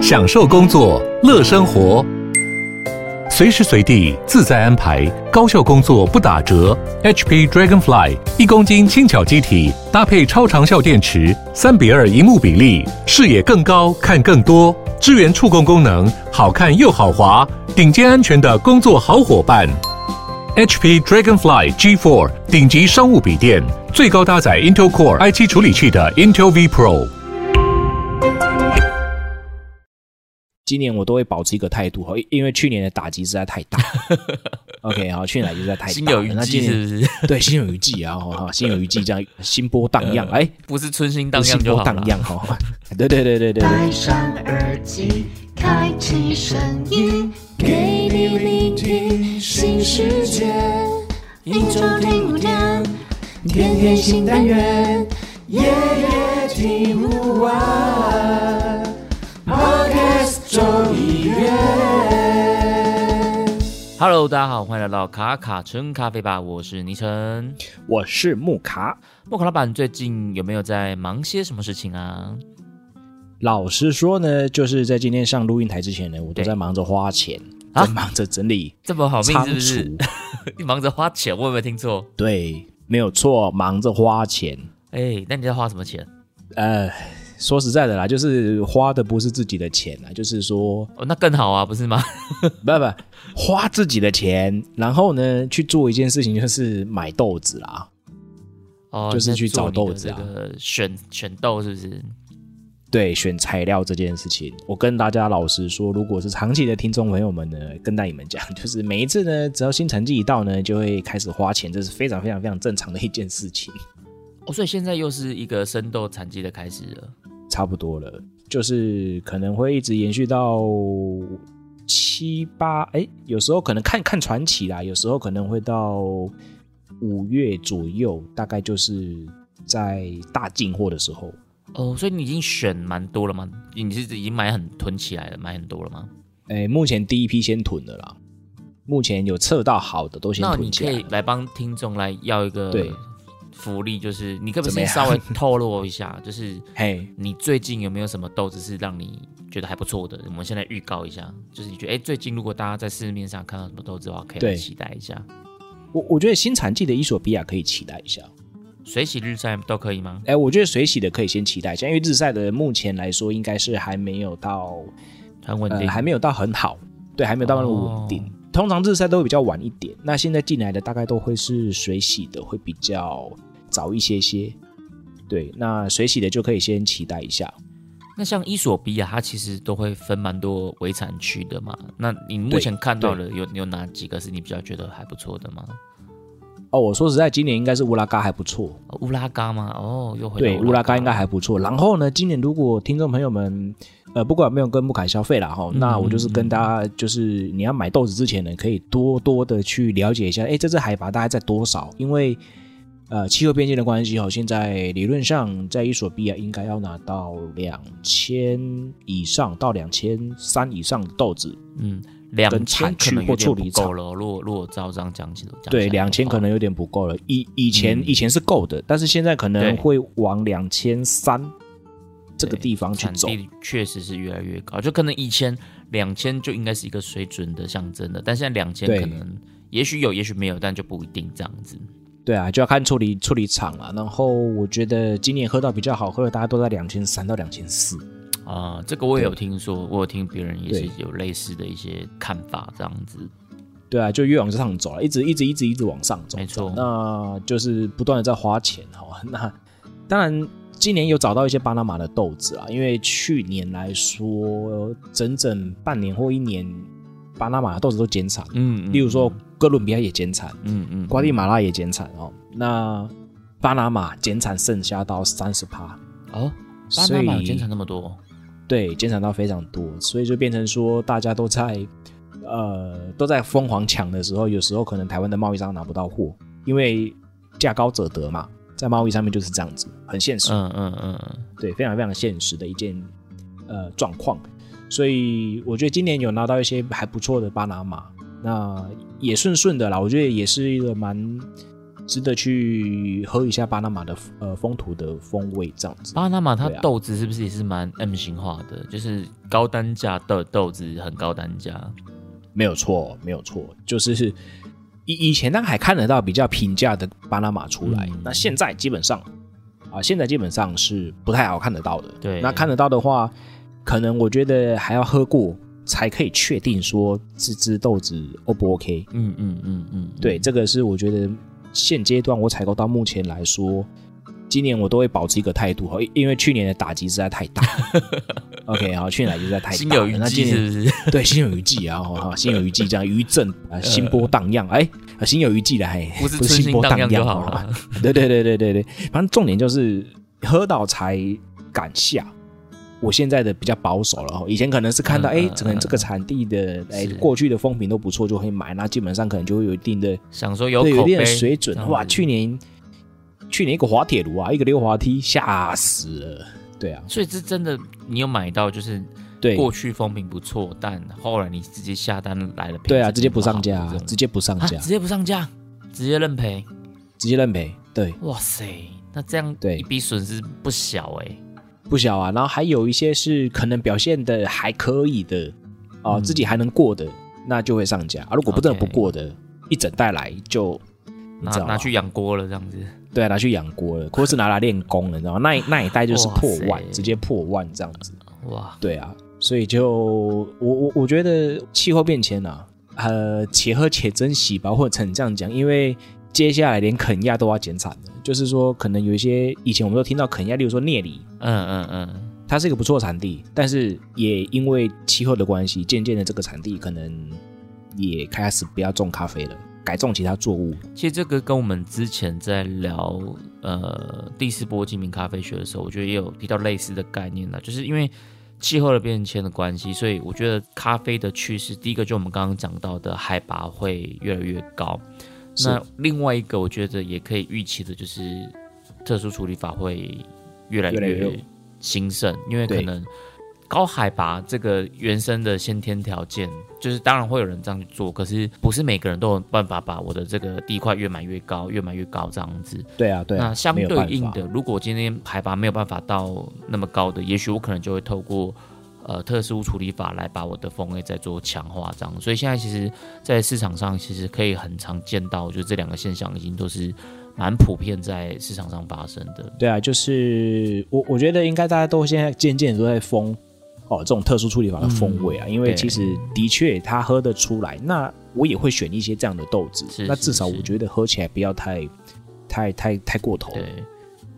享受工作，乐生活，随时随地自在安排，高效工作不打折。HP Dragonfly 一公斤轻巧机体，搭配超长效电池，三比二萤幕比例，视野更高，看更多，支援触控功能，好看又好滑，顶尖安全的工作好伙伴。HP Dragonfly G4 顶级商务笔电，最高搭载 Intel Core i7 处理器的 Intel V Pro。今年我都会保持一个态度，因为去年的打击实在太大。OK，好，去年打击实在太大，心有余悸是不是？对，心有余悸啊，哈，心有余悸，这样 心波荡漾，哎、呃，不是春心荡漾。心波荡漾哈，对对对对对。戴上耳机，开启声音，给你聆听新世界。一周听五天，天天新单元，夜夜听不完。，Hello，大家好，欢迎来到卡卡城咖啡吧，我是倪晨，我是木卡。木卡老板最近有没有在忙些什么事情啊？老实说呢，就是在今天上录音台之前呢，我都在忙着花钱，在忙着整理，这么好命是不是？你忙着花钱，我有没有听错？对，没有错，忙着花钱。哎，那你在花什么钱？呃。说实在的啦，就是花的不是自己的钱啦，就是说，哦，那更好啊，不是吗？不不，花自己的钱，然后呢去做一件事情，就是买豆子啦。哦，就是去找豆子啊，选选豆是不是？对，选材料这件事情，我跟大家老实说，如果是长期的听众朋友们呢，跟大你们讲，就是每一次呢，只要新成绩一到呢，就会开始花钱，这是非常非常非常正常的一件事情。哦，所以现在又是一个生豆产季的开始了。差不多了，就是可能会一直延续到七八，哎，有时候可能看看传奇啦，有时候可能会到五月左右，大概就是在大进货的时候。哦，所以你已经选蛮多了吗？你是已经买很囤起来了，买很多了吗？哎，目前第一批先囤了啦，目前有测到好的都先囤起来。那你可以来帮听众来要一个对。福利就是，你可不可以稍微透露一下，就是，嘿，你最近有没有什么豆子是让你觉得还不错的？我们现在预告一下，就是你觉得，哎，最近如果大家在市面上看到什么豆子的话，可以来期待一下。我我觉得新产季的伊索比亚可以期待一下，水洗日晒都可以吗？哎，我觉得水洗的可以先期待一下，因为日晒的目前来说应该是还没有到很稳定，呃，还没有到很好，对，还没有到那么稳定。哦，通常日晒都会比较晚一点，那现在进来的大概都会是水洗的，会比较早一些些。对，那水洗的就可以先期待一下。那像伊索比亚，它其实都会分蛮多围产区的嘛。那你目前看到的有有哪几个是你比较觉得还不错的吗？哦，我说实在，今年应该是乌拉嘎还不错。哦、乌拉嘎吗？哦，又回对乌拉嘎应该还不错。然后呢，今年如果听众朋友们。呃，不管有没有跟木凯消费了哈，那我就是跟大家，就是你要买豆子之前呢，可以多多的去了解一下，哎，这只海拔大概在多少？因为呃，气候变迁的关系哦，现在理论上在伊索比亚应该要拿到两千以上到两千三以上的豆子，嗯，两千可能有点不够了。如果如果照这样讲起来，对，两千可能有点不够了。以以前、嗯、以前是够的，但是现在可能会往两千三。这个地方去走，确实是越来越高，就可能以前两千就应该是一个水准的象征的，但现在两千可能也许有，也许没有，但就不一定这样子。对啊，就要看处理处理厂了。然后我觉得今年喝到比较好喝的，大家都在两千三到两千四啊。这个我也有听说，我有听别人也是有类似的一些看法，这样子。对啊，就越往上走了，一直一直一直一直往上走，没错。那就是不断的在花钱哈。那当然。今年有找到一些巴拿马的豆子啊，因为去年来说，整整半年或一年，巴拿马的豆子都减产。嗯，嗯，例如说哥伦比亚也减产，嗯嗯，瓜地马拉也减产哦。那巴拿马减产剩下到三十趴哦，巴拿马减产那么多？对，减产到非常多，所以就变成说大家都在呃都在疯狂抢的时候，有时候可能台湾的贸易商拿不到货，因为价高者得嘛。在贸易上面就是这样子，很现实。嗯嗯嗯，对，非常非常现实的一件呃状况。所以我觉得今年有拿到一些还不错的巴拿马，那也顺顺的啦。我觉得也是一个蛮值得去喝一下巴拿马的呃风土的风味这样子。巴拿马它豆子是不是也是蛮 M 型化的？啊、就是高单价的豆子，很高单价。没有错，没有错，就是以以前那还看得到比较平价的巴拿马出来，嗯、那现在基本上啊，现在基本上是不太好看得到的。对，那看得到的话，可能我觉得还要喝过才可以确定说这只豆子 O 不 OK。嗯嗯嗯嗯，对，这个是我觉得。现阶段我采购到目前来说，今年我都会保持一个态度哈，因为去年的打击实在太大。OK，好，去年打击实在太大，心有余悸是不是？对，心有余悸啊，哈，心有余悸这样余震啊，心波荡漾，哎，心有余悸的还不是心波荡漾就好了。对对对对对对，反正重点就是喝到才敢下。我现在的比较保守了，以前可能是看到哎，可能这个产地的哎过去的风评都不错，就会买，那基本上可能就会有一定的想说有口碑的水准。哇，去年去年一个滑铁卢啊，一个溜滑梯吓死了，对啊。所以这真的你有买到就是对过去风评不错，但后来你直接下单来了，对啊，直接不上架，直接不上架，直接不上架，直接认赔，直接认赔，对。哇塞，那这样对一笔损失不小哎。不小啊，然后还有一些是可能表现的还可以的，哦、嗯，自己还能过的，那就会上架啊。如果不真的不过的，Okay. 一整袋来就拿拿去养锅了，这样子。对啊，拿去养锅了，或是拿来练功了，你知道吗？那那一袋就是破万，直接破万这样子。哇，对啊，所以就我我我觉得气候变迁啊，呃，且喝且珍惜吧，或者成这样讲，因为。接下来连肯亚都要减产了，就是说可能有一些以前我们都听到肯亚，例如说聂里，嗯嗯嗯，它是一个不错的产地，但是也因为气候的关系，渐渐的这个产地可能也开始不要种咖啡了，改种其他作物。其实这个跟我们之前在聊呃第四波精品咖啡学的时候，我觉得也有提到类似的概念了，就是因为气候的变迁的关系，所以我觉得咖啡的趋势，第一个就我们刚刚讲到的海拔会越来越高。那另外一个，我觉得也可以预期的，就是特殊处理法会越来越兴盛，因为可能高海拔这个原生的先天条件，就是当然会有人这样去做，可是不是每个人都有办法把我的这个地块越买越高，越买越高这样子。对啊，对啊。那相对应的，如果今天海拔没有办法到那么高的，也许我可能就会透过。呃，特殊处理法来把我的风味再做强化，这样，所以现在其实，在市场上其实可以很常见到，就是这两个现象已经都是蛮普遍在市场上发生的。对啊，就是我我觉得应该大家都现在渐渐都在封哦，这种特殊处理法的风味啊，嗯、因为其实的确他喝得出来，那我也会选一些这样的豆子，是是是，那至少我觉得喝起来不要太太太太过头，对，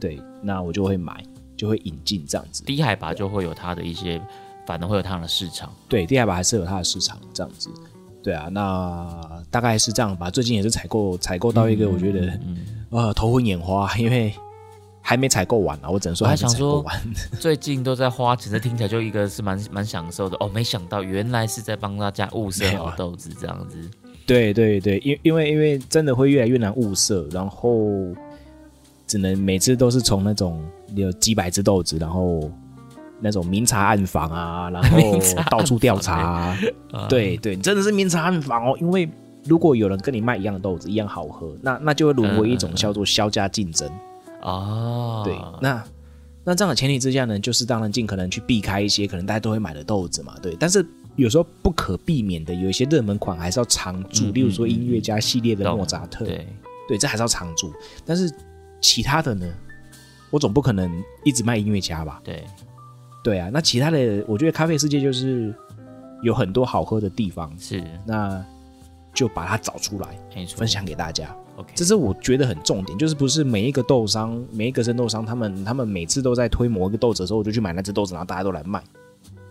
对，那我就会买，就会引进这样子，低海拔就会有它的一些。反正会有它的市场，对，低海拔还是有它的市场，这样子，对啊，那大概是这样吧。最近也是采购，采购到一个我觉得，嗯嗯、呃，头昏眼花，因为还没采购完啊，我只能说还没采购完。最近都在花钱，这听起来就一个是蛮蛮享受的哦。没想到原来是在帮大家物色好豆子这样子。对对对，因因为因为真的会越来越难物色，然后只能每次都是从那种有几百只豆子，然后。那种明察暗访啊，然后到处调查啊，对对，真的是明察暗访哦。因为如果有人跟你卖一样的豆子，一样好喝，那那就会沦为一种叫做削价竞争哦。对，那那这样的前提之下呢，就是当然尽可能去避开一些可能大家都会买的豆子嘛。对，但是有时候不可避免的，有一些热门款还是要常驻，例如说音乐家系列的莫扎特，对对，这还是要常驻。但是其他的呢，我总不可能一直卖音乐家吧？对。对啊，那其他的，我觉得咖啡世界就是有很多好喝的地方，是，那就把它找出来，没错，分享给大家。OK，这是我觉得很重点，就是不是每一个豆商，每一个生豆商，他们他们每次都在推某一个豆子的时候，我就去买那只豆子，然后大家都来卖。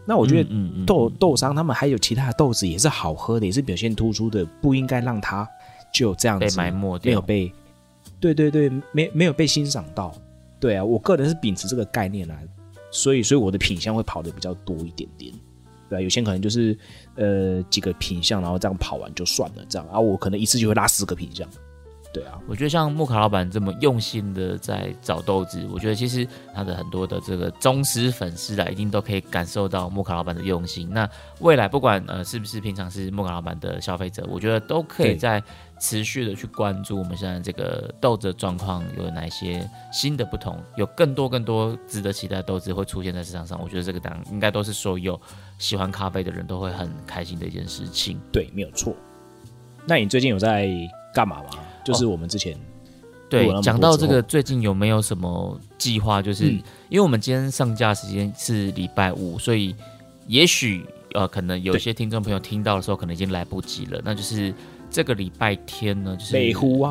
那我觉得豆豆商他们还有其他的豆子也是好喝的，也是表现突出的，不应该让它就这样子被埋没掉，没有被，对对对，没没有被欣赏到。对啊，我个人是秉持这个概念来。所以，所以我的品相会跑的比较多一点点，对啊，有些可能就是呃几个品相，然后这样跑完就算了，这样。啊，我可能一次就会拉四个品相，对啊，我觉得像木卡老板这么用心的在找豆子，我觉得其实他的很多的这个忠实粉丝啊，一定都可以感受到木卡老板的用心。那未来不管呃是不是平常是木卡老板的消费者，我觉得都可以在持续的去关注我们现在这个豆子的状况有哪些新的不同，有更多更多值得期待的豆子会出现在市场上。我觉得这个当然应该都是所有喜欢咖啡的人都会很开心的一件事情。对，没有错。那你最近有在干嘛吗？就是我们之前、哦、对讲到这个，最近有没有什么计划？就是、嗯、因为我们今天上架时间是礼拜五，所以也许呃，可能有些听众朋友听到的时候，可能已经来不及了。那就是这个礼拜天呢，就是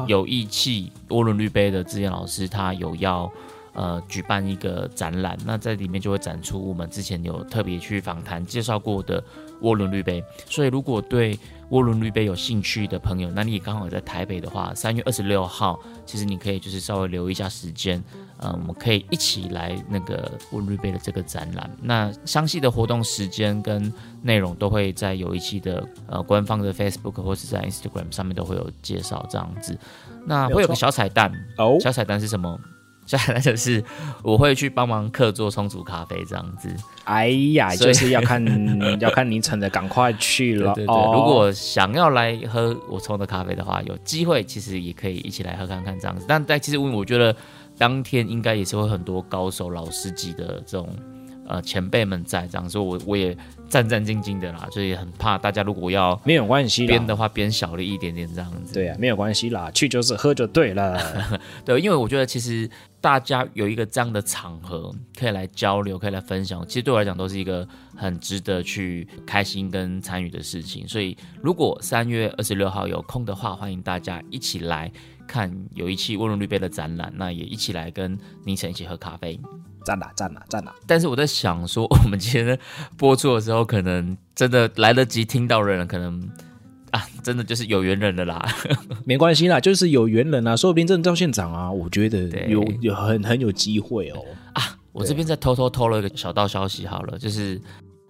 有义气涡轮滤杯的志燕老师，他有要呃举办一个展览，那在里面就会展出我们之前有特别去访谈介绍过的涡轮滤杯。所以如果对涡轮滤杯有兴趣的朋友，那你也刚好在台北的话，三月二十六号，其实你可以就是稍微留一下时间，嗯，我们可以一起来那个涡轮滤杯的这个展览。那详细的活动时间跟内容都会在有一期的呃官方的 Facebook 或是在 Instagram 上面都会有介绍这样子。那会有个小彩蛋哦，小彩蛋是什么？接下来就是我会去帮忙客座冲煮咖啡这样子。哎呀，就是要看 要看你成的，赶快去了。对对对，哦、如果想要来喝我冲的咖啡的话，有机会其实也可以一起来喝看看这样子。但但其实我我觉得当天应该也是会很多高手老师级的这种呃前辈们在这样，所以我我也。战战兢兢的啦，所以很怕大家如果要没有关系编的话，编小了一点点这样子。对啊，没有关系啦，去就是喝就对了。对，因为我觉得其实大家有一个这样的场合可以来交流，可以来分享，其实对我来讲都是一个很值得去开心跟参与的事情。所以如果三月二十六号有空的话，欢迎大家一起来看有一期涡轮滤杯的展览，那也一起来跟宁晨一起喝咖啡。赞啦赞啦赞啦！但是我在想说，我们今天播出的时候，可能真的来得及听到的人，可能啊，真的就是有缘人了啦。没关系啦，就是有缘人啊，说不定真的到现场啊，我觉得有有很很有机会哦。啊，我这边再偷偷透露一个小道消息好了，就是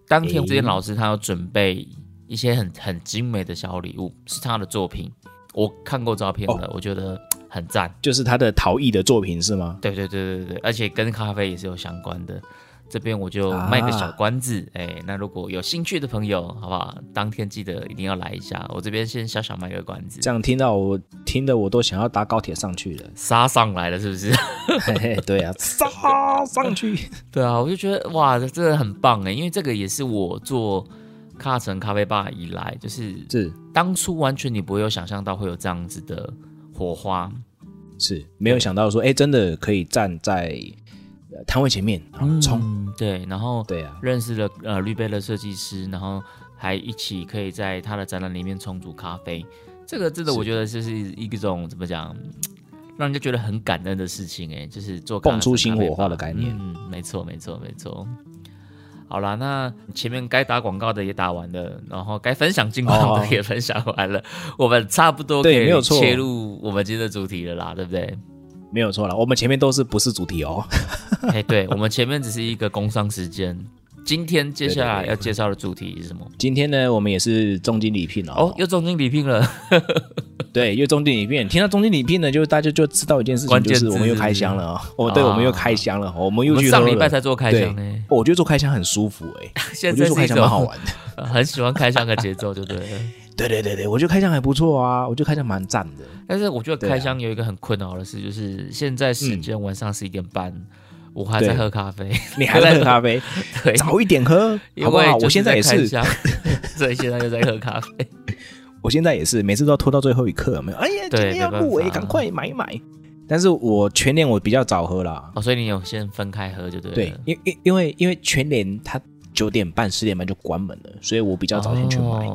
当天志燕老师他要准备一些很很精美的小礼物，是他的作品，我看过照片的，哦、我觉得。很赞，就是他的陶艺的作品是吗？对对对对对，而且跟咖啡也是有相关的。这边我就卖个小关子，哎、啊欸，那如果有兴趣的朋友，好不好？当天记得一定要来一下。我这边先小小卖个关子。这样听到我听的我都想要搭高铁上去了，杀上来了是不是？嘿嘿，对啊，杀上去。对啊，我就觉得哇，这真的很棒哎，因为这个也是我做卡城咖啡吧以来，就是是当初完全你不会有想象到会有这样子的。火花是没有想到说，哎、欸，真的可以站在摊位前面冲、嗯，对，然后对啊，认识了呃绿杯的设计师，然后还一起可以在他的展览里面冲煮咖啡，这个真的我觉得就是一种怎么讲，让人家觉得很感恩的事情哎，就是做蹦出新火花的概念，嗯，没错没错没错。好啦，那前面该打广告的也打完了，然后该分享近况的也分享完了，哦、我们差不多可以切入我们今天的主题了啦，对不对？没有错了，我们前面都是不是主题哦？哎，对，我们前面只是一个工商时间。今天接下来要介绍的主题是什么？今天呢，我们也是重金礼聘哦，哦，又重金礼聘了。对，又重金礼聘。听到重金礼聘呢，就大家就知道一件事情，就是我们又开箱了哦。哦，对，我们又开箱了，我们又去上礼拜才做开箱呢。我觉得做开箱很舒服哎，现在做开箱蛮好玩的，很喜欢开箱的节奏，对不对？对对对对，我觉得开箱还不错啊，我觉得开箱蛮赞的。但是我觉得开箱有一个很困扰的事，就是现在时间晚上十一点半。我还在喝咖啡，你还在喝咖啡？对，早一点喝，好不好？我现在也是，所以现在又在喝咖啡。我现在也是，每次都要拖到最后一刻，没有？哎呀，今天要入围，赶快买一买。但是我全年我比较早喝啦，哦，所以你有先分开喝就对了。对，因因因为因为全年它九点半十点半就关门了，所以我比较早先去买。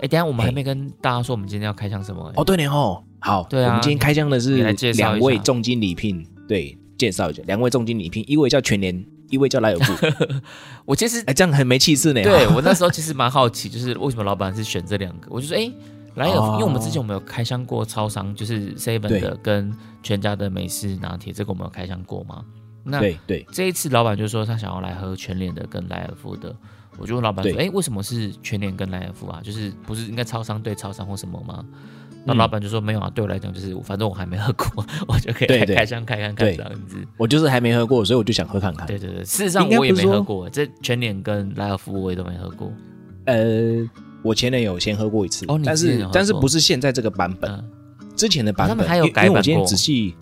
哎，等下我们还没跟大家说我们今天要开箱什么？哦，对呢哦，好，对啊，我们今天开箱的是两位重金礼聘，对。介绍一下，两位重金礼聘，一位叫全联，一位叫莱尔富。我其实哎，这样很没气势呢。对我那时候其实蛮好奇，就是为什么老板是选这两个？我就说，哎，莱尔富，因为我们之前我们有开箱过超商，就是 seven 的跟全家的美式拿铁，这个我们有开箱过吗？那对对，这一次老板就说他想要来喝全联的跟莱尔富的，我就问老板说，哎，为什么是全联跟莱尔富啊？就是不是应该超商对超商或什么吗？那老板就说没有啊，对我来讲就是反正我还没喝过，我就可以开开箱开看看这样子。我就是还没喝过，所以我就想喝看看。对对对，事实上我也没喝过，这全脸跟莱尔富我也都没喝过。呃，我前年有先喝过一次，但是但是不是现在这个版本，之前的版本还有改版过。因为我今天仔细。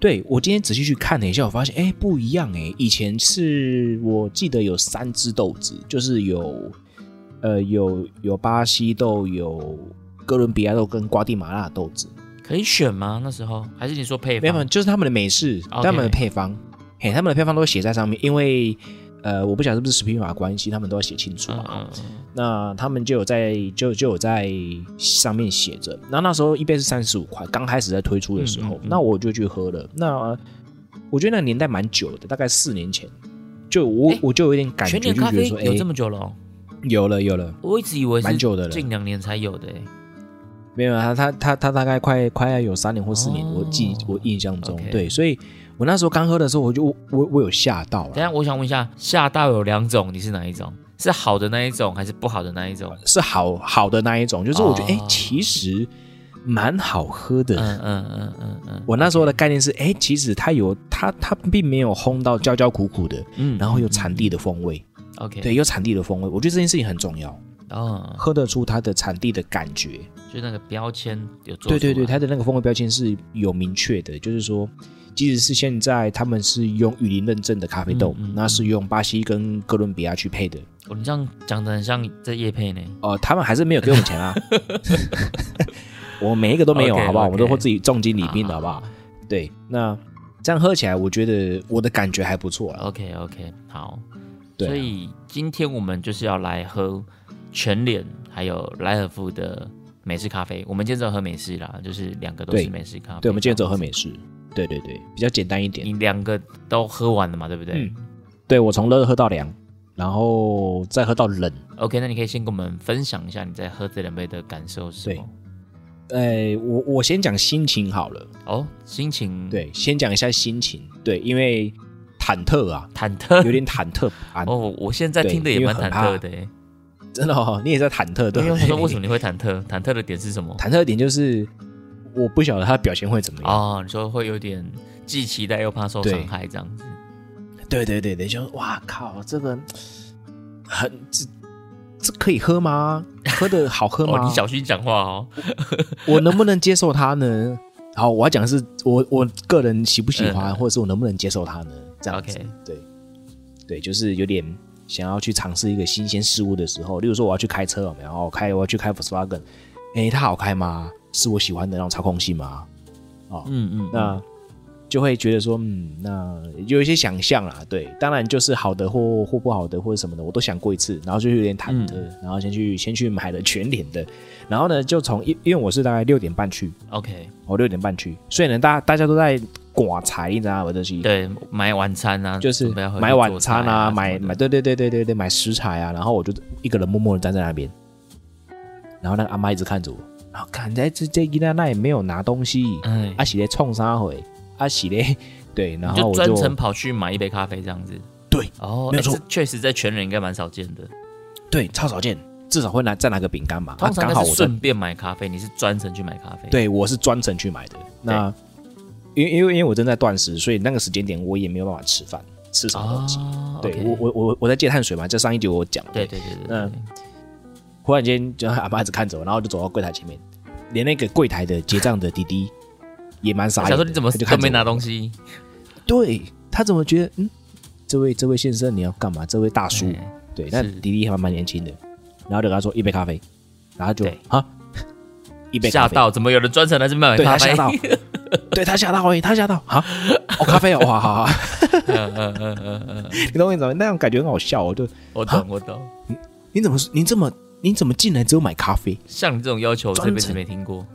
对，我今天仔细去看了一下，我发现哎，不一样哎。以前是我记得有三只豆子，就是有呃有有巴西豆、有哥伦比亚豆跟瓜地马拉豆子，可以选吗？那时候还是你说配方？没有，就是他们的美式他们的配方，嘿，他们的配方都会写在上面，因为。呃，我不晓得是不是食品法关系，他们都要写清楚嘛。那他们就有在就就有在上面写着。那那时候一杯是三十五块，刚开始在推出的时候，那我就去喝了。那我觉得那个年代蛮久的，大概四年前，就我、欸、我就有点感觉，就觉得说，有这么久了？有了有了，我一直以为蛮久的了，近两年才有的。没有啊，他他他大概快快要有三年或四年，哦、我记我印象中对，所以。我那时候刚喝的时候，我就我我有吓到。等下，我想问一下，吓到有两种，你是哪一种？是好的那一种，还是不好的那一种？是好好的那一种，就是我觉得，哎、哦欸，其实蛮好喝的。嗯嗯嗯嗯嗯。嗯嗯嗯我那时候的概念是，哎、欸，其实它有它它并没有烘到焦焦苦苦的，嗯，然后有产地的风味。OK，对，有产地的风味，我觉得这件事情很重要。哦，喝得出它的产地的感觉，就那个标签有做。对对对，它的那个风味标签是有明确的，就是说。即使是现在，他们是用雨林认证的咖啡豆，嗯嗯、那是用巴西跟哥伦比亚去配的。哦，你这样讲的很像在夜配呢。哦，他们还是没有给我们钱啊。我每一个都没有，好不好？我们都会自己重金礼聘的，好不好？对，那这样喝起来，我觉得我的感觉还不错。OK OK，好。对啊、所以今天我们就是要来喝全脸还有莱尔夫的美式咖啡。我们今天只喝美式啦，就是两个都是美式咖啡。对，对，我们今天只喝美式。对对对，比较简单一点。你两个都喝完了嘛？对不对？嗯，对，我从热喝到凉，然后再喝到冷。OK，那你可以先跟我们分享一下你在喝这两杯的感受是什么？对，呃，我我先讲心情好了。哦，心情。对，先讲一下心情。对，因为忐忑啊，忐忑，有点忐忑。哦，我现在听的也蛮忐忑的。真的哦，你也在忐忑？对。因为说为什么你会忐忑？忐忑的点是什么？忐忑的点就是。我不晓得他的表现会怎么样哦，你说会有点既期待又怕受伤害这样子。对对对对，就哇靠，这个很这这可以喝吗？喝的好喝吗？哦、你小心讲话哦。我，我能不能接受它呢？好，我要讲的是我我个人喜不喜欢，嗯、或者是我能不能接受它呢？这样子，Okay. 对对，就是有点想要去尝试一个新鲜事物的时候，例如说我要去开车，然后开我要去开 Volkswagen，哎，它好开吗？是我喜欢的那种操控性吗？哦，嗯嗯，那就会觉得说，嗯，那有一些想象啦。对，当然就是好的或或不好的或者什么的，我都想过一次，然后就有点忐忑，嗯、然后先去先去买了全脸的，然后呢，就从因因为我是大概六点半去，OK，我六点半去，所以呢，大大家都在刮财，你知道吗？这些对，买晚餐啊，就是买晚餐啊，买买对对对对对对，买食材啊，然后我就一个人默默的站在那边，然后那个阿妈一直看着我。看在这这伊娜那也没有拿东西，嗯，阿喜咧冲啥回？阿喜咧，对，然后我就专程跑去买一杯咖啡这样子。对，哦，没错，确实在全人应该蛮少见的。对，超少见，至少会拿再拿个饼干嘛。通常是顺便买咖啡，你是专程去买咖啡？对，我是专程去买的。那因为因为因为我正在断食，所以那个时间点我也没有办法吃饭，吃什么东西？对我我我我在戒碳水嘛，这上一集我讲。对对对对。嗯忽然间就阿妈一直看着我，然后就走到柜台前面。连那个柜台的结账的弟弟也蛮傻的。想说你怎么就还没拿东西？对，他怎么觉得嗯，这位这位先生你要干嘛？这位大叔，欸、对，那弟弟还蛮年轻的。然后就跟他说一杯咖啡，然后就啊，一杯吓到，怎么有人专程来这边买咖啡？对他吓到，对他吓到，他吓到啊！哦，咖啡哦，好好好，嗯嗯嗯嗯嗯，你懂我意思吗？那种感觉很好笑，我就我懂我懂。你你怎么你这么？你怎么进来只有买咖啡？像你这种要求，这辈子没听过。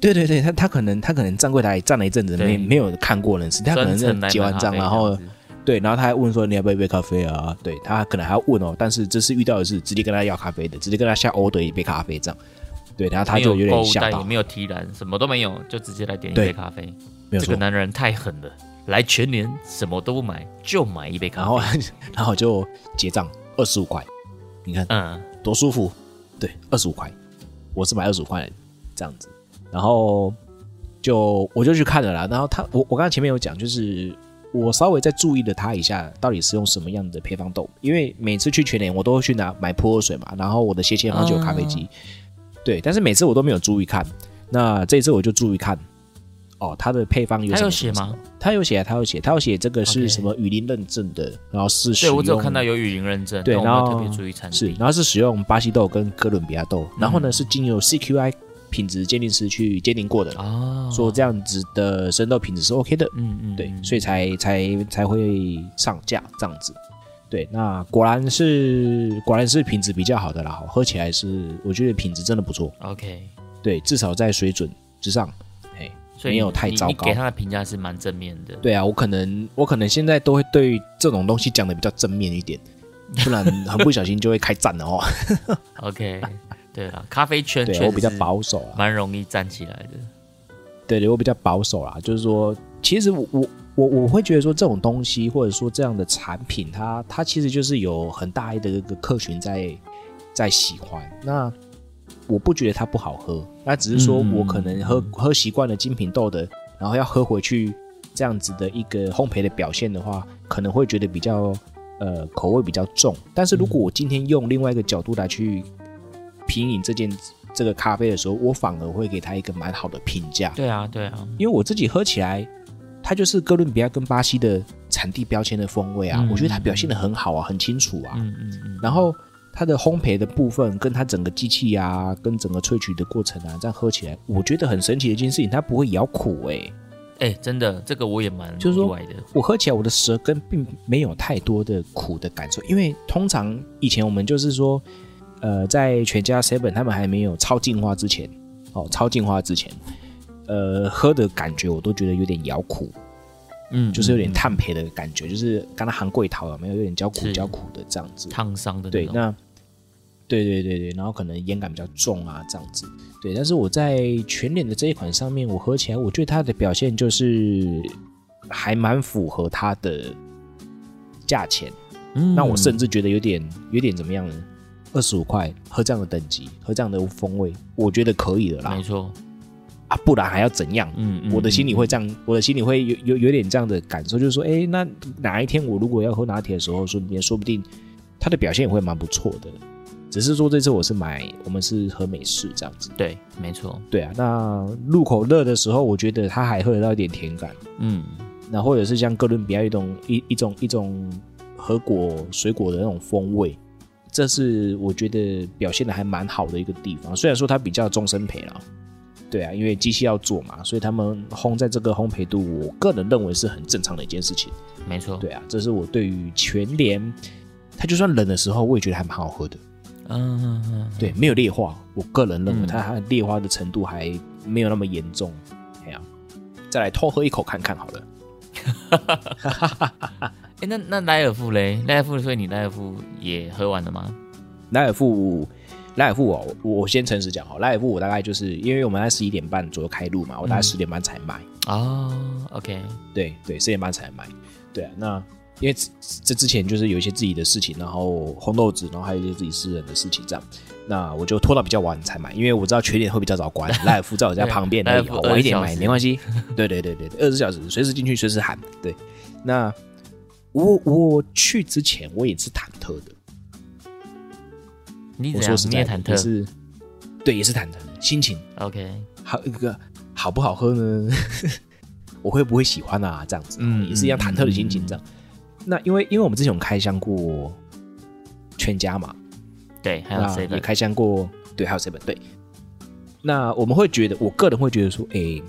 对对对，他他可能他可能站柜台站了一阵子，没没有看过人，事他可能是结完账，然后对，然后他还问说你要不要一杯咖啡啊？对他可能还要问哦，但是这次遇到的是直接跟他要咖啡的，直接跟他下 order 一杯咖啡这样。对，然后他就有点吓到，也没有提篮，什么都没有，就直接来点一杯咖啡。这个男人太狠了，来全年什么都不买，就买一杯咖啡，然后 然后就结账二十五块，你看，嗯，多舒服。对，二十五块，我是买二十五块这样子，然后就我就去看了啦。然后他，我我刚才前面有讲，就是我稍微再注意了他一下，到底是用什么样的配方豆。因为每次去全联，我都会去拿买普洱水嘛，然后我的斜切方就有咖啡机，哦、对。但是每次我都没有注意看，那这一次我就注意看。哦，它的配方有什么？他有写吗？他有写，他有写，他有写这个是什么雨林认证的，然后是。对，我只有看到有雨林认证，对，然后特别注意产是，然后是使用巴西豆跟哥伦比亚豆，然后呢是经由 CQI 品质鉴定师去鉴定过的啊，说这样子的生豆品质是 OK 的，嗯嗯，对，所以才才才会上架这样子。对，那果然是果然是品质比较好的啦，喝起来是我觉得品质真的不错。OK，对，至少在水准之上。没有太糟糕，你给他的评价是蛮正面的。对啊，我可能我可能现在都会对这种东西讲的比较正面一点，不然 很不小心就会开战了哦。OK，对啊，咖啡圈对我比较保守，蛮容易站起来的。对对，我比较保守啦，就是说，其实我我我我会觉得说这种东西或者说这样的产品，它它其实就是有很大的一个客群在在喜欢那。我不觉得它不好喝，那只是说我可能喝、嗯、喝习惯了精品豆的，然后要喝回去这样子的一个烘焙的表现的话，可能会觉得比较呃口味比较重。但是如果我今天用另外一个角度来去品饮这件这个咖啡的时候，我反而会给它一个蛮好的评价。对啊，对啊，因为我自己喝起来，它就是哥伦比亚跟巴西的产地标签的风味啊，嗯、我觉得它表现的很好啊，很清楚啊。嗯嗯嗯，然后。它的烘焙的部分，跟它整个机器啊，跟整个萃取的过程啊，这样喝起来，我觉得很神奇的一件事情，它不会咬苦哎、欸，哎、欸，真的，这个我也蛮。就是说，我喝起来我的舌根并没有太多的苦的感受，因为通常以前我们就是说，呃，在全家 seven 他们还没有超进化之前，哦，超进化之前，呃，喝的感觉我都觉得有点咬苦。嗯，就是有点炭焙的感觉，嗯、就是刚才含桂桃有没有？有点焦苦焦苦的这样子，烫伤的对，那对对对对，然后可能烟感比较重啊这样子，对，但是我在全脸的这一款上面，我喝起来，我觉得它的表现就是还蛮符合它的价钱，嗯，那我甚至觉得有点有点怎么样呢？二十五块喝这样的等级，喝这样的风味，我觉得可以的啦，没错。啊，不然还要怎样？嗯，嗯，我的心里会这样，我的心里会有有有点这样的感受，就是说，哎、欸，那哪一天我如果要喝拿铁的时候，说不定说不定它的表现也会蛮不错的。只是说这次我是买，我们是喝美式这样子。对，没错。对啊，那入口热的时候，我觉得它还喝得到一点甜感。嗯，那或者是像哥伦比亚一种一一种一种和果水果的那种风味，这是我觉得表现的还蛮好的一个地方。虽然说它比较终身陪了。对啊，因为机器要做嘛，所以他们烘在这个烘焙度，我个人认为是很正常的一件事情。没错，对啊，这是我对于全联，它就算冷的时候，我也觉得还蛮好喝的。嗯对，没有劣化，我个人认为它它劣化的程度还没有那么严重。哎呀、嗯，再来偷喝一口看看好了。哎、欸，那那莱尔富嘞？莱尔富，所以你莱尔富也喝完了吗？莱尔富。莱尔富哦，我先诚实讲哈，莱尔富我大概就是因为我们在十一点半左右开录嘛，我大概十点半才买哦。OK，对对，十点半才买。对啊，那因为这之前就是有一些自己的事情，然后红豆子，然后还有一些自己私人的事情这样，那我就拖到比较晚才买，因为我知道缺点会比较早关。莱尔夫在我家旁边而已，晚一点买没关系。对对对对，二十四小时随时进去随时喊。对，那我我去之前我也是忐忑的。你我说实在的，也是，对，也是忐忑的心情。OK，好一个好不好喝呢？我会不会喜欢啊？这样子，嗯，也是一样忐忑的心情。这样，嗯嗯、那因为因为我们之前有开箱过全家嘛，对，还有 seven 也开箱过，对，还有 seven 对。那我们会觉得，我个人会觉得说，哎、欸，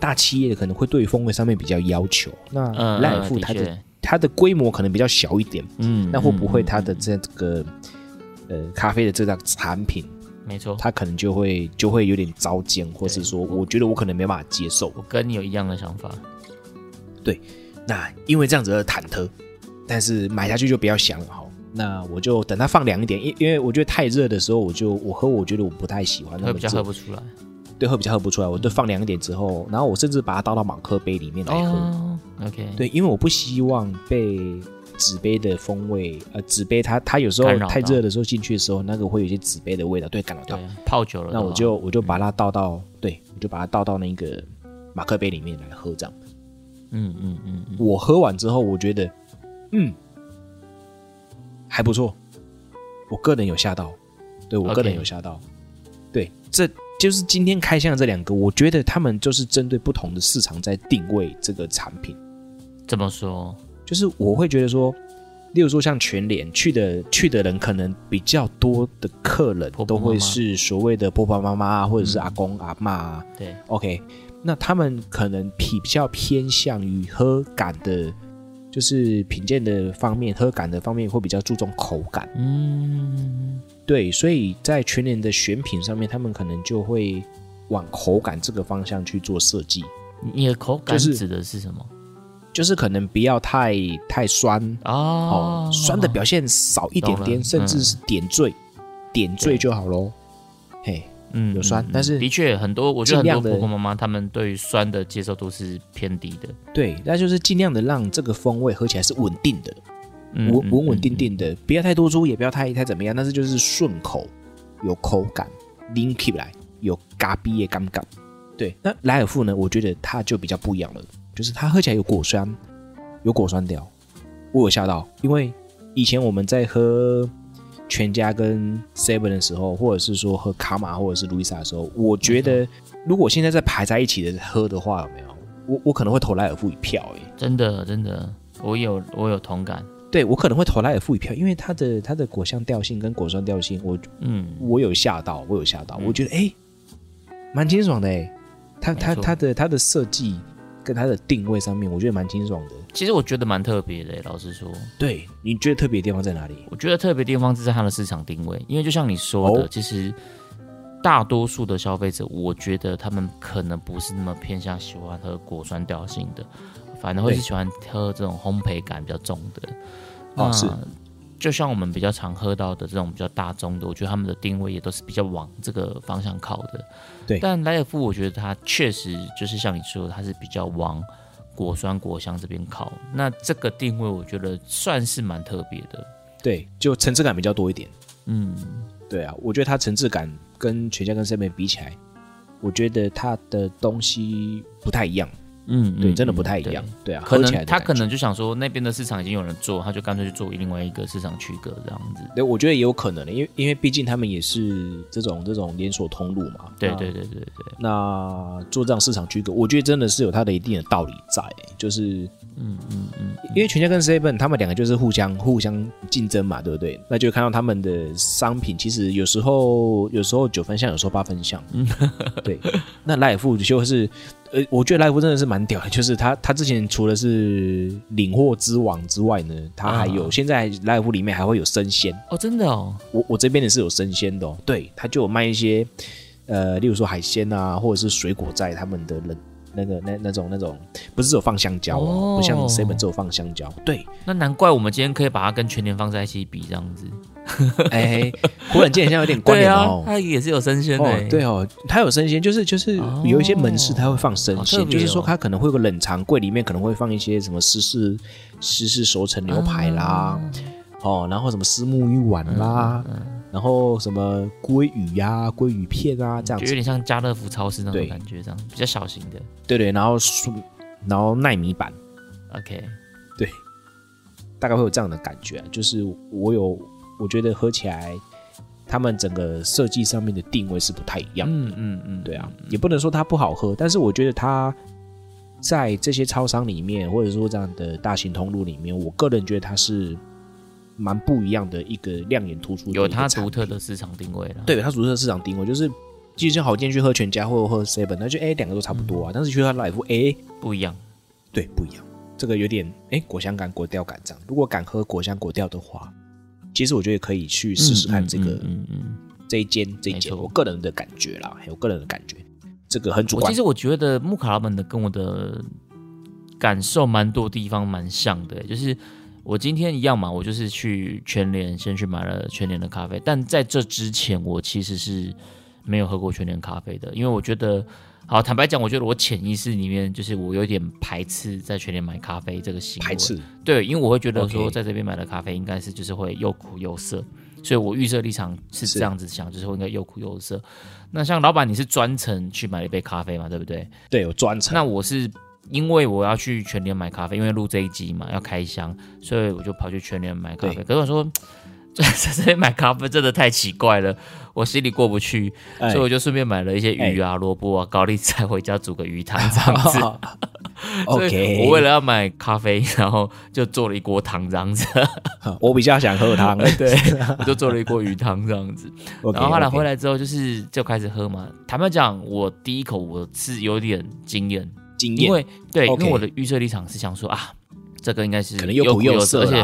大企业可能会对风味上面比较要求。那赖尔富它的、嗯、它的规模可能比较小一点，嗯，那会不会它的这个？呃，咖啡的这个产品，没错，它可能就会就会有点糟践，或是说，我觉得我可能没办法接受。我跟你有一样的想法。对，那因为这样子的忐忑，但是买下去就不要想了哈。那我就等它放凉一点，因因为我觉得太热的时候，我就我喝，我觉得我不太喜欢，会比较喝不出来。对，喝比较喝不出来，我就放凉一点之后，然后我甚至把它倒到马克杯里面来喝。哦、OK，对，因为我不希望被。纸杯的风味，呃，纸杯它它有时候太热的时候进去的时候，那个会有一些纸杯的味道，对，干扰到。泡久了，那我就我就把它倒到，对，我就把它倒到那个马克杯里面来喝，这样。嗯嗯嗯，嗯，我喝完之后，我觉得，嗯，还不错。我个人有吓到，对我个人有吓到。对，这就是今天开箱的这两个，我觉得他们就是针对不同的市场在定位这个产品。怎么说？就是我会觉得说，例如说像全联去的去的人，可能比较多的客人都会是所谓的婆婆妈妈或者是阿公、嗯、阿妈啊。对，OK。那他们可能比比较偏向于喝感的，就是品鉴的方面，喝感的方面会比较注重口感。嗯，对，所以在全年的选品上面，他们可能就会往口感这个方向去做设计。你的口感指的是什么？就是可能不要太太酸哦，哦，酸的表现少一点点，甚至是点缀，嗯、点缀就好喽。嘿。嗯，有酸，但是的确很多，我觉得很多婆婆妈妈他们对于酸的接受度是偏低的。对，那就是尽量的让这个风味喝起来是稳定的，稳稳稳定定的，不要太多汁，也不要太太怎么样，但是就是顺口，有口感，拎起来有嘎逼的尴尬。对，那莱尔富呢？我觉得它就比较不一样了，就是它喝起来有果酸，有果酸调，我有吓到，因为以前我们在喝。全家跟 Seven 的时候，或者是说喝卡玛或者是路易莎的时候，我觉得如果现在在排在一起的喝的话，有没有？我我可能会投莱尔富一票，欸，哎，真的真的，我有我有同感，对我可能会投莱尔富一票，因为它的它的果香调性跟果酸调性，我嗯，我有吓到，我有吓到，嗯，我觉得哎，蛮、欸、清爽的哎，欸，它它它的它的设计。跟它的定位上面，我觉得蛮清爽的。其实我觉得蛮特别的，老实说。对，你觉得特别的地方在哪里？我觉得特别地方是在它的市场定位，因为就像你说的，哦、其实大多数的消费者，我觉得他们可能不是那么偏向喜欢喝果酸调性的，反而会是喜欢喝这种烘焙感比较重的。哦，是。就像我们比较常喝到的这种比较大众的，我觉得他们的定位也都是比较往这个方向靠的。对，但莱尔夫我觉得它确实就是像你说的，它是比较往果酸果香这边靠。那这个定位我觉得算是蛮特别的。对，就层次感比较多一点。嗯，对啊，我觉得它层次感跟全家跟 seven 比起来，我觉得它的东西不太一样。嗯，对，真的不太一样。对，对啊，可能他可能就想说那边的市场已经有人做，他就干脆去做另外一个市场区隔这样子。对，我觉得也有可能的，因为因为毕竟他们也是这种这种连锁通路嘛。对对对对对。那做这样市场区隔，我觉得真的是有它的一定的道理在，就是嗯嗯嗯，因为全家跟 seven 他们两个就是互相互相竞争嘛，对不对？那就看到他们的商品，其实有时候有时候九分像，有时候八分像。嗯，对。那莱尔富就是。呃，我觉得莱福真的是蛮屌的，就是他他之前除了是领货之王之外呢，他还有、啊、现在莱福里面还会有生鲜。哦，真的哦，我我这边也是有生鲜的哦，对，他就有卖一些呃，例如说海鲜啊，或者是水果在他们的冷那个那那种那种，不是只有放香蕉哦，不像 seven 只有放香蕉，对，那难怪我们今天可以把它跟全年放在一起比这样子。哎，忽然间好像有点关联哦。它也是有生鲜的，对哦，它有生鲜，就是就是有一些门市它会放生鲜，就是说它可能会有个冷藏柜里面可能会放一些什么湿式湿式熟成牛排啦，哦，然后什么私木鱼丸啦，然后什么鲑鱼呀、鲑鱼片啊这样子，有点像家乐福超市那种感觉，这样比较小型的。对对，然后然后奈米版，OK，对，大概会有这样的感觉，就是我有。我觉得喝起来，他们整个设计上面的定位是不太一样的。嗯嗯嗯，对啊，也不能说它不好喝，但是我觉得它在这些超商里面，或者说这样的大型通路里面，我个人觉得它是蛮不一样的一个亮眼突出的，有它独特的市场定位了。对，它独特的市场定位就是，其实好，今天去喝全家或者喝 seven，那就哎两个都差不多啊，嗯、但是去喝 life 哎不一样，对，不一样，这个有点哎果香感、果调感这样。如果敢喝果香果调的话。其实我觉得可以去试试看这个，嗯嗯，嗯，这一间这一间，我个人的感觉啦，还有个人的感觉，这个很主观。其实我觉得木卡老板的跟我的感受蛮多地方蛮像的，就是我今天一样嘛，我就是去全联先去买了全联的咖啡，但在这之前我其实是没有喝过全联咖啡的，因为我觉得。好，坦白讲，我觉得我潜意识里面就是我有点排斥在全联买咖啡这个行为。排斥。对，因为我会觉得说，在这边买的咖啡应该是就是会又苦又涩。所以我预设立场是这样子想，是就是会应该又苦又涩。那像老板，你是专程去买了一杯咖啡嘛？对不对？对，我专程。那我是因为我要去全联买咖啡，因为录这一集嘛，要开箱，所以我就跑去全联买咖啡。可是我说。在 这里买咖啡真的太奇怪了，我心里过不去，欸、所以我就顺便买了一些鱼啊、萝卜、欸、啊、高丽菜回家煮个鱼汤这样子。OK，我为了要买咖啡，然后就做了一锅汤这样子。我比较想喝汤，对，我就做了一锅鱼汤这样子。Okay, 然后后来回来之后，就是就开始喝嘛。坦白讲，我第一口我是有点惊艳，因为对.因为我的预设立场是想说啊。这个应该是可能又苦又涩，而且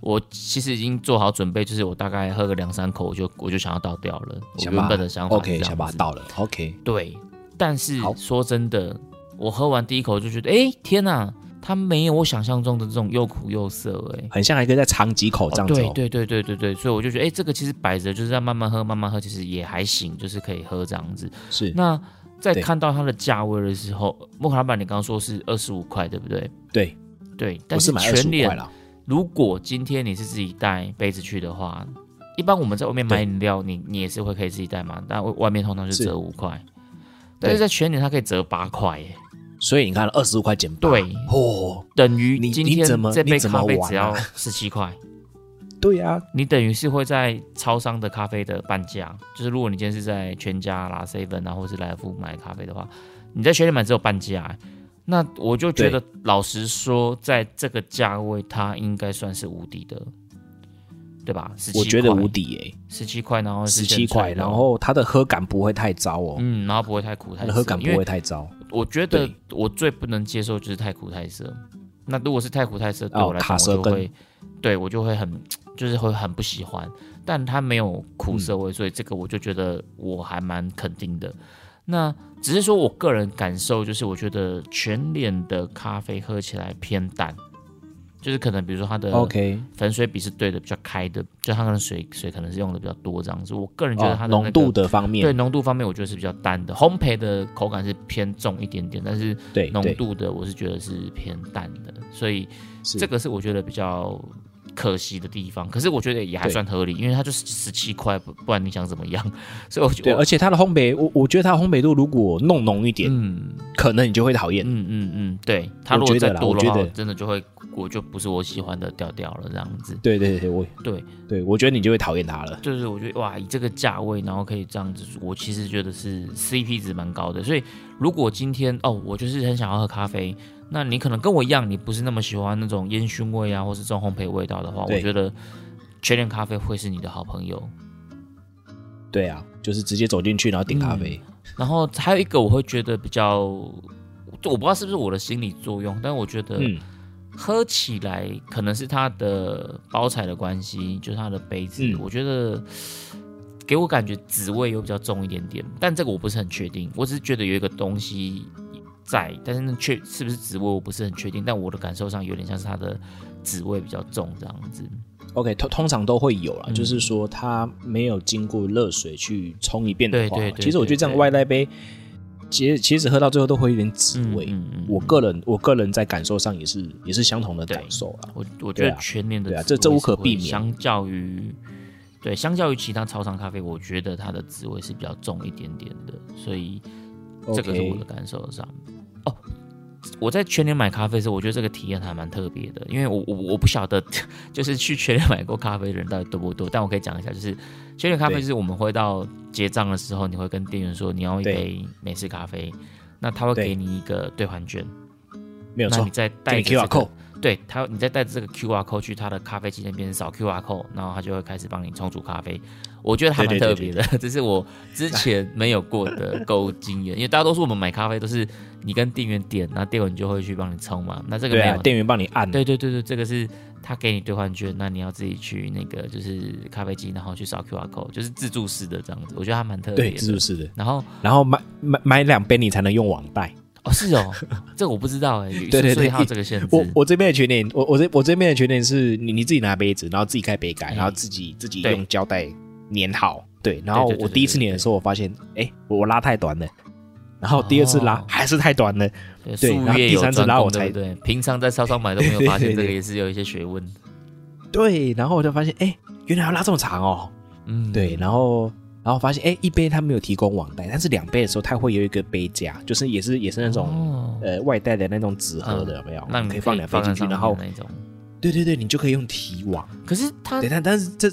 我其实已经做好准备，就是我大概喝个两三口，我就我就想要倒掉了。我原本的想法，OK，想把它倒了，OK。对，但是说真的，我喝完第一口就觉得，哎，天哪，它没有我想象中的这种又苦又涩，哎，很像还可以再尝几口这样子。对对对对对对，所以我就觉得，哎，这个其实摆着就是要慢慢喝，慢慢喝，其实也还行，就是可以喝这样子。是。那在看到它的价位的时候，莫卡老板，你刚刚说是二十五块，对不对？对。对，但是全脸，如果今天你是自己带杯子去的话，一般我们在外面买饮料，你你也是会可以自己带嘛？但外面通常是折五块，但是在全脸它可以折八块耶。所以你看，二十五块减八，对，哦，等于你今天这杯咖啡只要十七块。对呀，你等于是会在超商的咖啡的半价，就是如果你今天是在全家啦、seven 啊，或是莱尔富买咖啡的话，你在全联买只有半价。那我就觉得，老实说，在这个价位，它应该算是无敌的，对吧？我觉得无敌诶，十七块，然后十七块，然后它的喝感不会太糟哦，嗯，然后不会太苦太涩，喝感不会太糟。我觉得我最不能接受就是太苦太涩。那如果是太苦太涩，对我来讲，我就会，对我就会很，就是会很不喜欢。但它没有苦涩味，所以这个我就觉得我还蛮肯定的。那只是说，我个人感受就是，我觉得全脸的咖啡喝起来偏淡，就是可能比如说它的 OK 粉水比是对的比较开的，就它可能水水可能是用的比较多这样子。我个人觉得它的浓度的方面，对浓度方面，我觉得是比较淡的。烘焙的口感是偏重一点点，但是对浓度的我是觉得是偏淡的，所以这个是我觉得比较。可惜的地方，可是我觉得也还算合理，因为它就是十七块，不不然你想怎么样？所以我觉得，而且它的烘焙，我我觉得它的烘焙度如果弄浓一点，嗯，可能你就会讨厌。嗯嗯嗯，对，它如果再多的话，真的就会，我就不是我喜欢的调调了，这样子。对对对，我对对，我觉得你就会讨厌它了。就是我觉得哇，以这个价位，然后可以这样子，我其实觉得是 CP 值蛮高的。所以如果今天哦，我就是很想要喝咖啡。那你可能跟我一样，你不是那么喜欢那种烟熏味啊，或是这种烘焙味道的话，我觉得全联咖啡会是你的好朋友。对啊，就是直接走进去然后点咖啡。嗯，然后还有一个我会觉得比较，我不知道是不是我的心理作用，但我觉得喝起来可能是它的包材的关系，就是它的杯子，嗯，我觉得给我感觉紫味又比较重一点点，但这个我不是很确定，我只是觉得有一个东西。在，但是那确是不是紫味我不是很确定，但我的感受上有点像是它的紫味比较重这样子。OK，通通常都会有啦、嗯，就是说它没有经过热水去冲一遍的话，对对其实我觉得这样外带杯，其实其实喝到最后都会有点紫味。嗯嗯，我个人我个人在感受上也是也是相同的感受啦。我我觉得全年的对啊，这这无可避免。相较于对，相较于其他超商咖啡，我觉得它的紫味是比较重一点点的，所以这个是我的感受上。Okay. 哦，我在全联买咖啡的时候，我觉得这个体验还蛮特别的，因为我我我不晓得，就是去全联买过咖啡的人到底多不多，但我可以讲一下，就是全联咖啡就是我们会到结账的时候，你会跟店员说你要一杯美式咖啡，那他会给你一个兑换券，没有错，那你再带着、这个。对他，你再带着这个 QR code 去他的咖啡机那边扫 QR code，然后他就会开始帮你冲煮咖啡。我觉得还蛮特别的，这 是我之前没有过的购物经验。因为大多数我们买咖啡都是你跟店员点，那店员就会去帮你冲嘛。那这个没有，啊、店员帮你按。对对对对，这个是他给你兑换券，那你要自己去那个就是咖啡机，然后去扫 QR code，就是自助式的这样子。我觉得还蛮特别的。对，自助式的。然后然后买买买两杯，你才能用网带。哦，是哦，这个我不知道 哎。对对对，还有这个限制。我我这边的全点，我我这我这边的全点是你你自己拿杯子，然后自己开杯盖，然后自己自己用胶带粘好。对，然后我第一次粘的时候，我发现，哎，我拉太短了。然后第二次拉还是太短了。对，然后第三次拉我才对。平常在超商买都没有发现，这个也是有一些学问。对，然后我就发现，哎，原来要拉这么长哦。嗯，对，然后然后发现，哎，一杯它没有提供网袋，但是两杯的时候，它会有一个杯架，就是也是也是那种、哦、呃外带的那种纸盒的，有没有？那你可以放两杯进去，然后那种，对对对，你就可以用提网。可是它，等下，但是这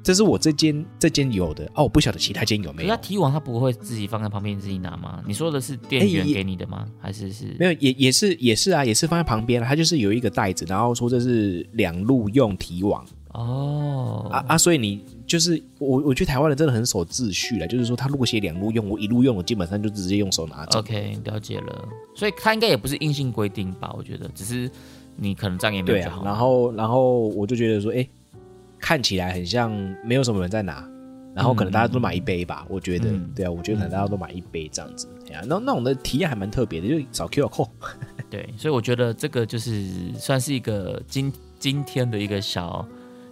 这是我这间这间有的哦，我不晓得其他间有没有。它提网它不会自己放在旁边自己拿吗？你说的是店员给你的吗？还是是？没有，也也是也是啊，也是放在旁边，它就是有一个袋子，然后说这是两路用提网。哦啊啊！所以你就是我，我觉得台湾人真的很守秩序了。就是说，他如果写两路用，我一路用，我基本上就直接用手拿走。OK，了解了。所以他应该也不是硬性规定吧？我觉得，只是你可能这样也没有。对啊。然后，然后我就觉得说，哎、欸，看起来很像没有什么人在拿，然后可能大家都买一杯吧。嗯、我觉得、嗯，对啊，我觉得可能大家都买一杯这样子。哎、嗯、呀，那那种的体验还蛮特别的，就扫 QR code。对，所以我觉得这个就是算是一个今今天的一个小。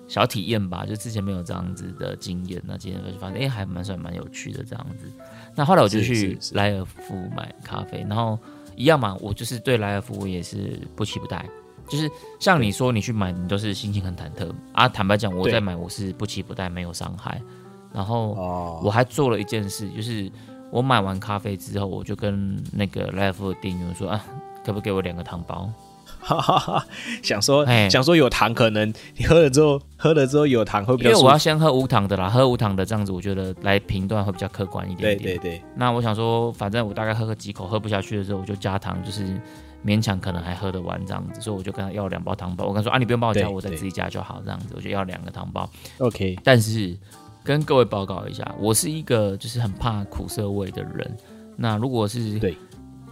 小体验吧，就之前没有这样子的经验，那今天就发现，哎、欸，还蛮算蛮有趣的这样子。那后来我就去莱尔夫买咖啡，然后一样嘛，我就是对莱尔夫我也是不期不待，就是像你说你去买，你都是心情很忐忑啊。坦白讲，我在买我是不期不待，没有伤害。然后我还做了一件事，就是我买完咖啡之后，我就跟那个莱尔夫的店员说啊，可不可以给我两个糖包？哈哈哈，想说，想说有糖，可能你喝了之后，喝了之后有糖会比较。因为我要先喝无糖的啦，喝无糖的这样子，我觉得来评断会比较客观一点点。对对对。那我想说，反正我大概喝个几口，喝不下去的时候，我就加糖，就是勉强可能还喝得完这样子，所以我就跟他要两包糖包。我跟他说啊，你不用帮我加，我在自己加就好这样子，我就要两个糖包。OK。但是跟各位报告一下，我是一个就是很怕苦涩味的人。那如果是对。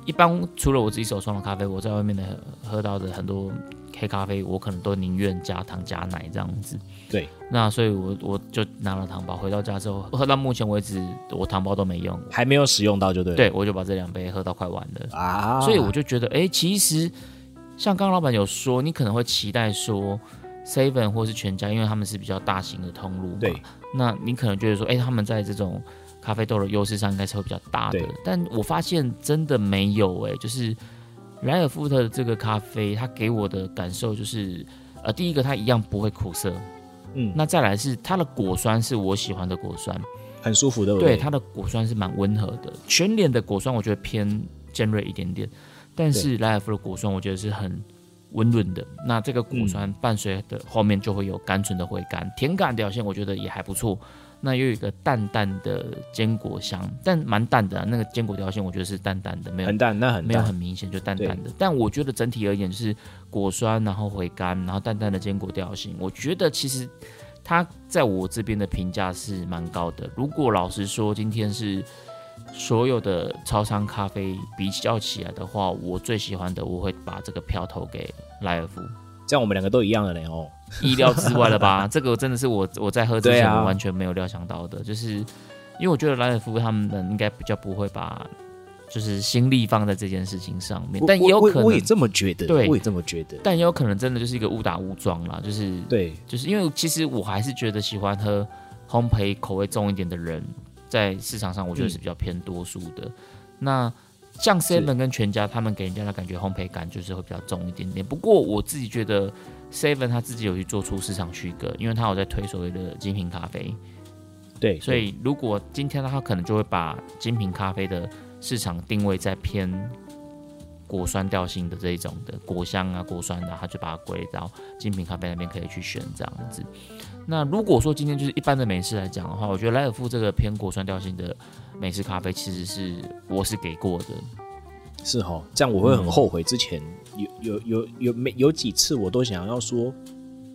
一般除了我自己手冲的咖啡，我在外面的喝到的很多黑咖啡，我可能都宁愿加糖加奶这样子。对，那所以我我就拿了糖包，回到家之后喝到目前为止，我糖包都没用，还没有使用到就对。对，我就把这两杯喝到快完了啊。所以我就觉得，哎、欸，其实像刚刚老板有说，你可能会期待说 Seven 或是全家，因为他们是比较大型的通路，对，那你可能觉得说，哎、欸，他们在这种。咖啡豆的优势上应该是会比较大的，但我发现真的没有哎、欸，就是莱尔富特的这个咖啡，它给我的感受就是，呃，第一个它一样不会苦涩，嗯，那再来是它的果酸是我喜欢的果酸，很舒服的，对，它的果酸是蛮温和的，全脸的果酸我觉得偏尖锐一点点，但是莱尔富的果酸我觉得是很温润的，那这个果酸伴随的后面就会有甘醇的回甘，甜感表现我觉得也还不错。那又有一个淡淡的坚果香，但蛮淡的、啊。那个坚果调性，我觉得是淡淡的，没有很淡，那很没有很明显，就淡淡的。但我觉得整体而言，就是果酸，然后回甘，然后淡淡的坚果调性。我觉得其实它在我这边的评价是蛮高的。如果老实说，今天是所有的超商咖啡比较起来的话，我最喜欢的，我会把这个票投给莱尔富。这样我们两个都一样的嘞哦。意料之外了吧？这个真的是我我在喝之前我完全没有料想到的，啊、就是因为我觉得莱尔夫他们应该比较不会把就是心力放在这件事情上面，但也有可能我，我也这么觉得，对，我也这么觉得，但也有可能真的就是一个误打误撞啦，就是对，就是因为其实我还是觉得喜欢喝烘焙口味重一点的人，在市场上我觉得是比较偏多数的。嗯、那像 Seven 跟全家，他们给人家的感觉烘焙感就是会比较重一点点。不过我自己觉得。Seven 他自己有去做出市场区隔，因为他有在推所谓的精品咖啡，对，所以如果今天他可能就会把精品咖啡的市场定位在偏果酸调性的这一种的果香啊、果酸的，他就把它归到精品咖啡那边可以去选这样子。那如果说今天就是一般的美式来讲的话，我觉得莱尔富这个偏果酸调性的美式咖啡，其实是我是给过的。是哈，这样我会很后悔。之前有有有有没有，几次我都想要说，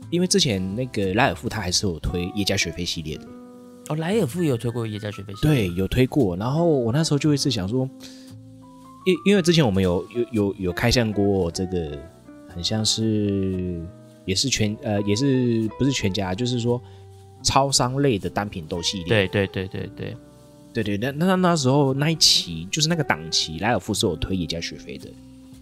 因为之前那个莱尔富他还是有推耶加雪菲系列的。哦，莱尔富也有推过耶加雪菲系列。对，有推过。然后我那时候就一直想说，因因为之前我们有有有有开箱过这个，很像是也是全呃也是不是全家，就是说超商类的单品豆系列。对对对对对。对对，那那那时候那一期就是那个档期，莱尔富是有推野加雪菲的。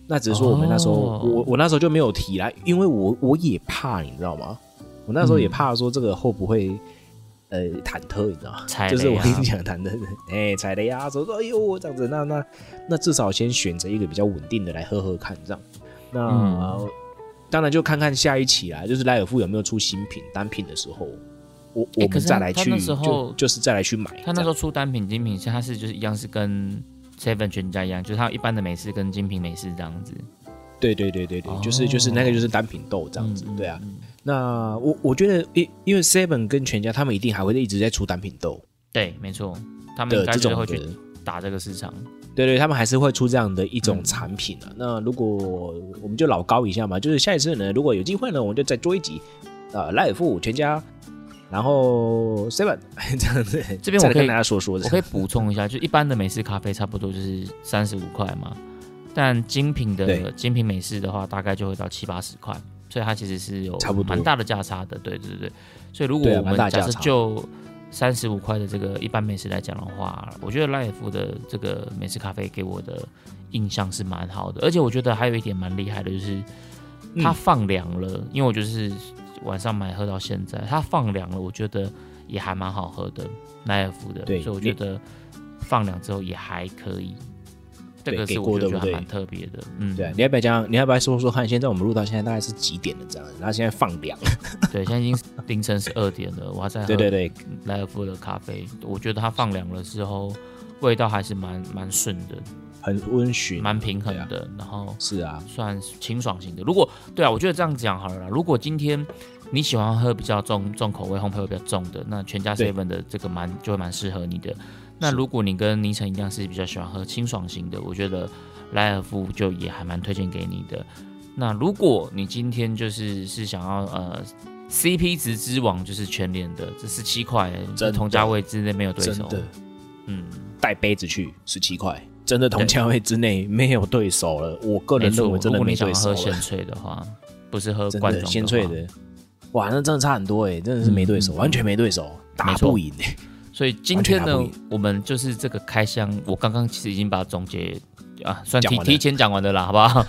那只是说我们那时候，哦、我我那时候就没有提啦，因为我我也怕，你知道吗？我那时候也怕说这个会不会呃忐忑，你知道吗？就是我跟你讲忐忑，哎，踩雷呀，说说哎呦这样子，那那那至少先选择一个比较稳定的来喝喝看，这样。那、嗯、当然就看看下一期啦，就是莱尔富有没有出新品单品的时候。我我们再来去，就就是再来去买。他那时候出单品、精品，它是就是一样是跟 Seven 全家一样，就是它一般的美式跟精品美式这样子。对对对对对，哦、就是就是那个就是单品豆这样子，嗯、对啊。那我我觉得，因因为 Seven 跟全家他们一定还会一直在出单品豆。对，没错，他们应该就会去打这个市场。对对，他们还是会出这样的一种产品啊。嗯、那如果我们就老高一下嘛，就是下一次呢，如果有机会呢，我们就再做一集，呃，莱尔富全家，然后 Seven 这样子。这边我可以跟大家说说，我可以补充一下，就一般的美式咖啡差不多就是三十五块嘛。但精品的精品美式的话，大概就会到七八十块，所以它其实是有蛮大的价差的。对对对，所以如果我们假设就三十五块的这个一般美食来讲的话，我觉得赖尔夫的这个美式咖啡给我的印象是蛮好的，而且我觉得还有一点蛮厉害的，就是它放凉了，嗯、因为我就是晚上买喝到现在，它放凉了，我觉得也还蛮好喝的，赖尔夫的，对所以我觉得放凉之后也还可以。这个是我觉得还蛮特别的，嗯，对，你要不要讲？你要不要说说看？现在我们录到现在大概是几点了？这样，然后现在放凉，对，现在已经凌晨十二点了，我还在喝。对对对，莱尔夫的咖啡，我觉得它放凉了之后，味道还是蛮蛮顺的，很温驯，蛮平衡的。然后是啊，算清爽型的。如果对啊，我觉得这样讲好了啦。如果今天你喜欢喝比较重重口味、烘焙味比较重的，那全家 seven 的这个蛮就会蛮适合你的。那如果你跟倪晨一样是比较喜欢喝清爽型的，我觉得莱尔夫就也还蛮推荐给你的。那如果你今天就是是想要呃 CP 值之王，就是全联的，这十七块，这同价位之内没有对手。的嗯，带杯子去十七块，真的同价位之内没有对手了。我个人认为真的没对手了。如果你想喝鲜萃的话，不是喝罐装的鲜萃的，哇，那真的差很多哎，真的是没对手，嗯、完全没对手，打不赢所以今天呢，我们就是这个开箱。我刚刚其实已经把总结啊，算提提前讲完的啦，好不好？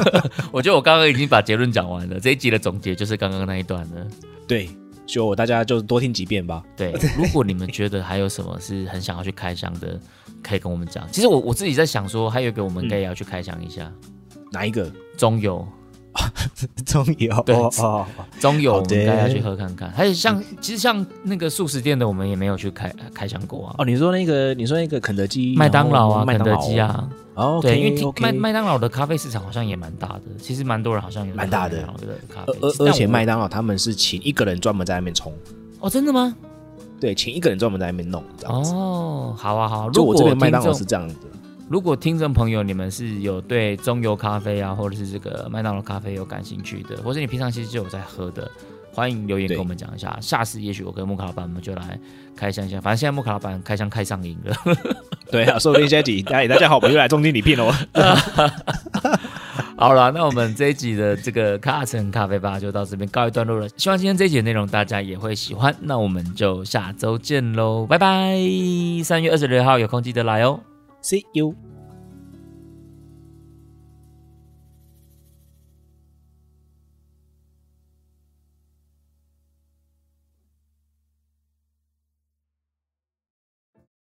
我觉得我刚刚已经把结论讲完了。这一集的总结就是刚刚那一段了。对，就大家就多听几遍吧。对，如果你们觉得还有什么是很想要去开箱的，可以跟我们讲。其实我我自己在想说，还有一个我们应该也要去开箱一下，哪一个？中油。中油对哦，中油我们应该要去喝看看。还有像其实像那个素食店的，我们也没有去开开箱过啊。哦，你说那个你说那个肯德基、麦当劳啊、肯德基啊。哦，对，因为麦麦当劳的咖啡市场好像也蛮大的，其实蛮多人好像也蛮大的。咖啡，而而且麦当劳他们是请一个人专门在那边冲。哦，真的吗？对，请一个人专门在那边弄。哦，好啊好。就我这边麦当劳是这样的。如果听众朋友你们是有对中油咖啡啊，或者是这个麦当劳咖啡有感兴趣的，或者你平常其实就有在喝的，欢迎留言跟我们讲一下。下次也许我跟木卡老板我们就来开箱一下。反正现在木卡老板开箱开上瘾了。对啊，说不定下一集，大家好，我们又来中经理聘哦。好了，那我们这一集的这个卡城咖啡吧就到这边告一段落了。希望今天这一集的内容大家也会喜欢。那我们就下周见喽，拜拜！三月二十六号有空记得来哦。See you.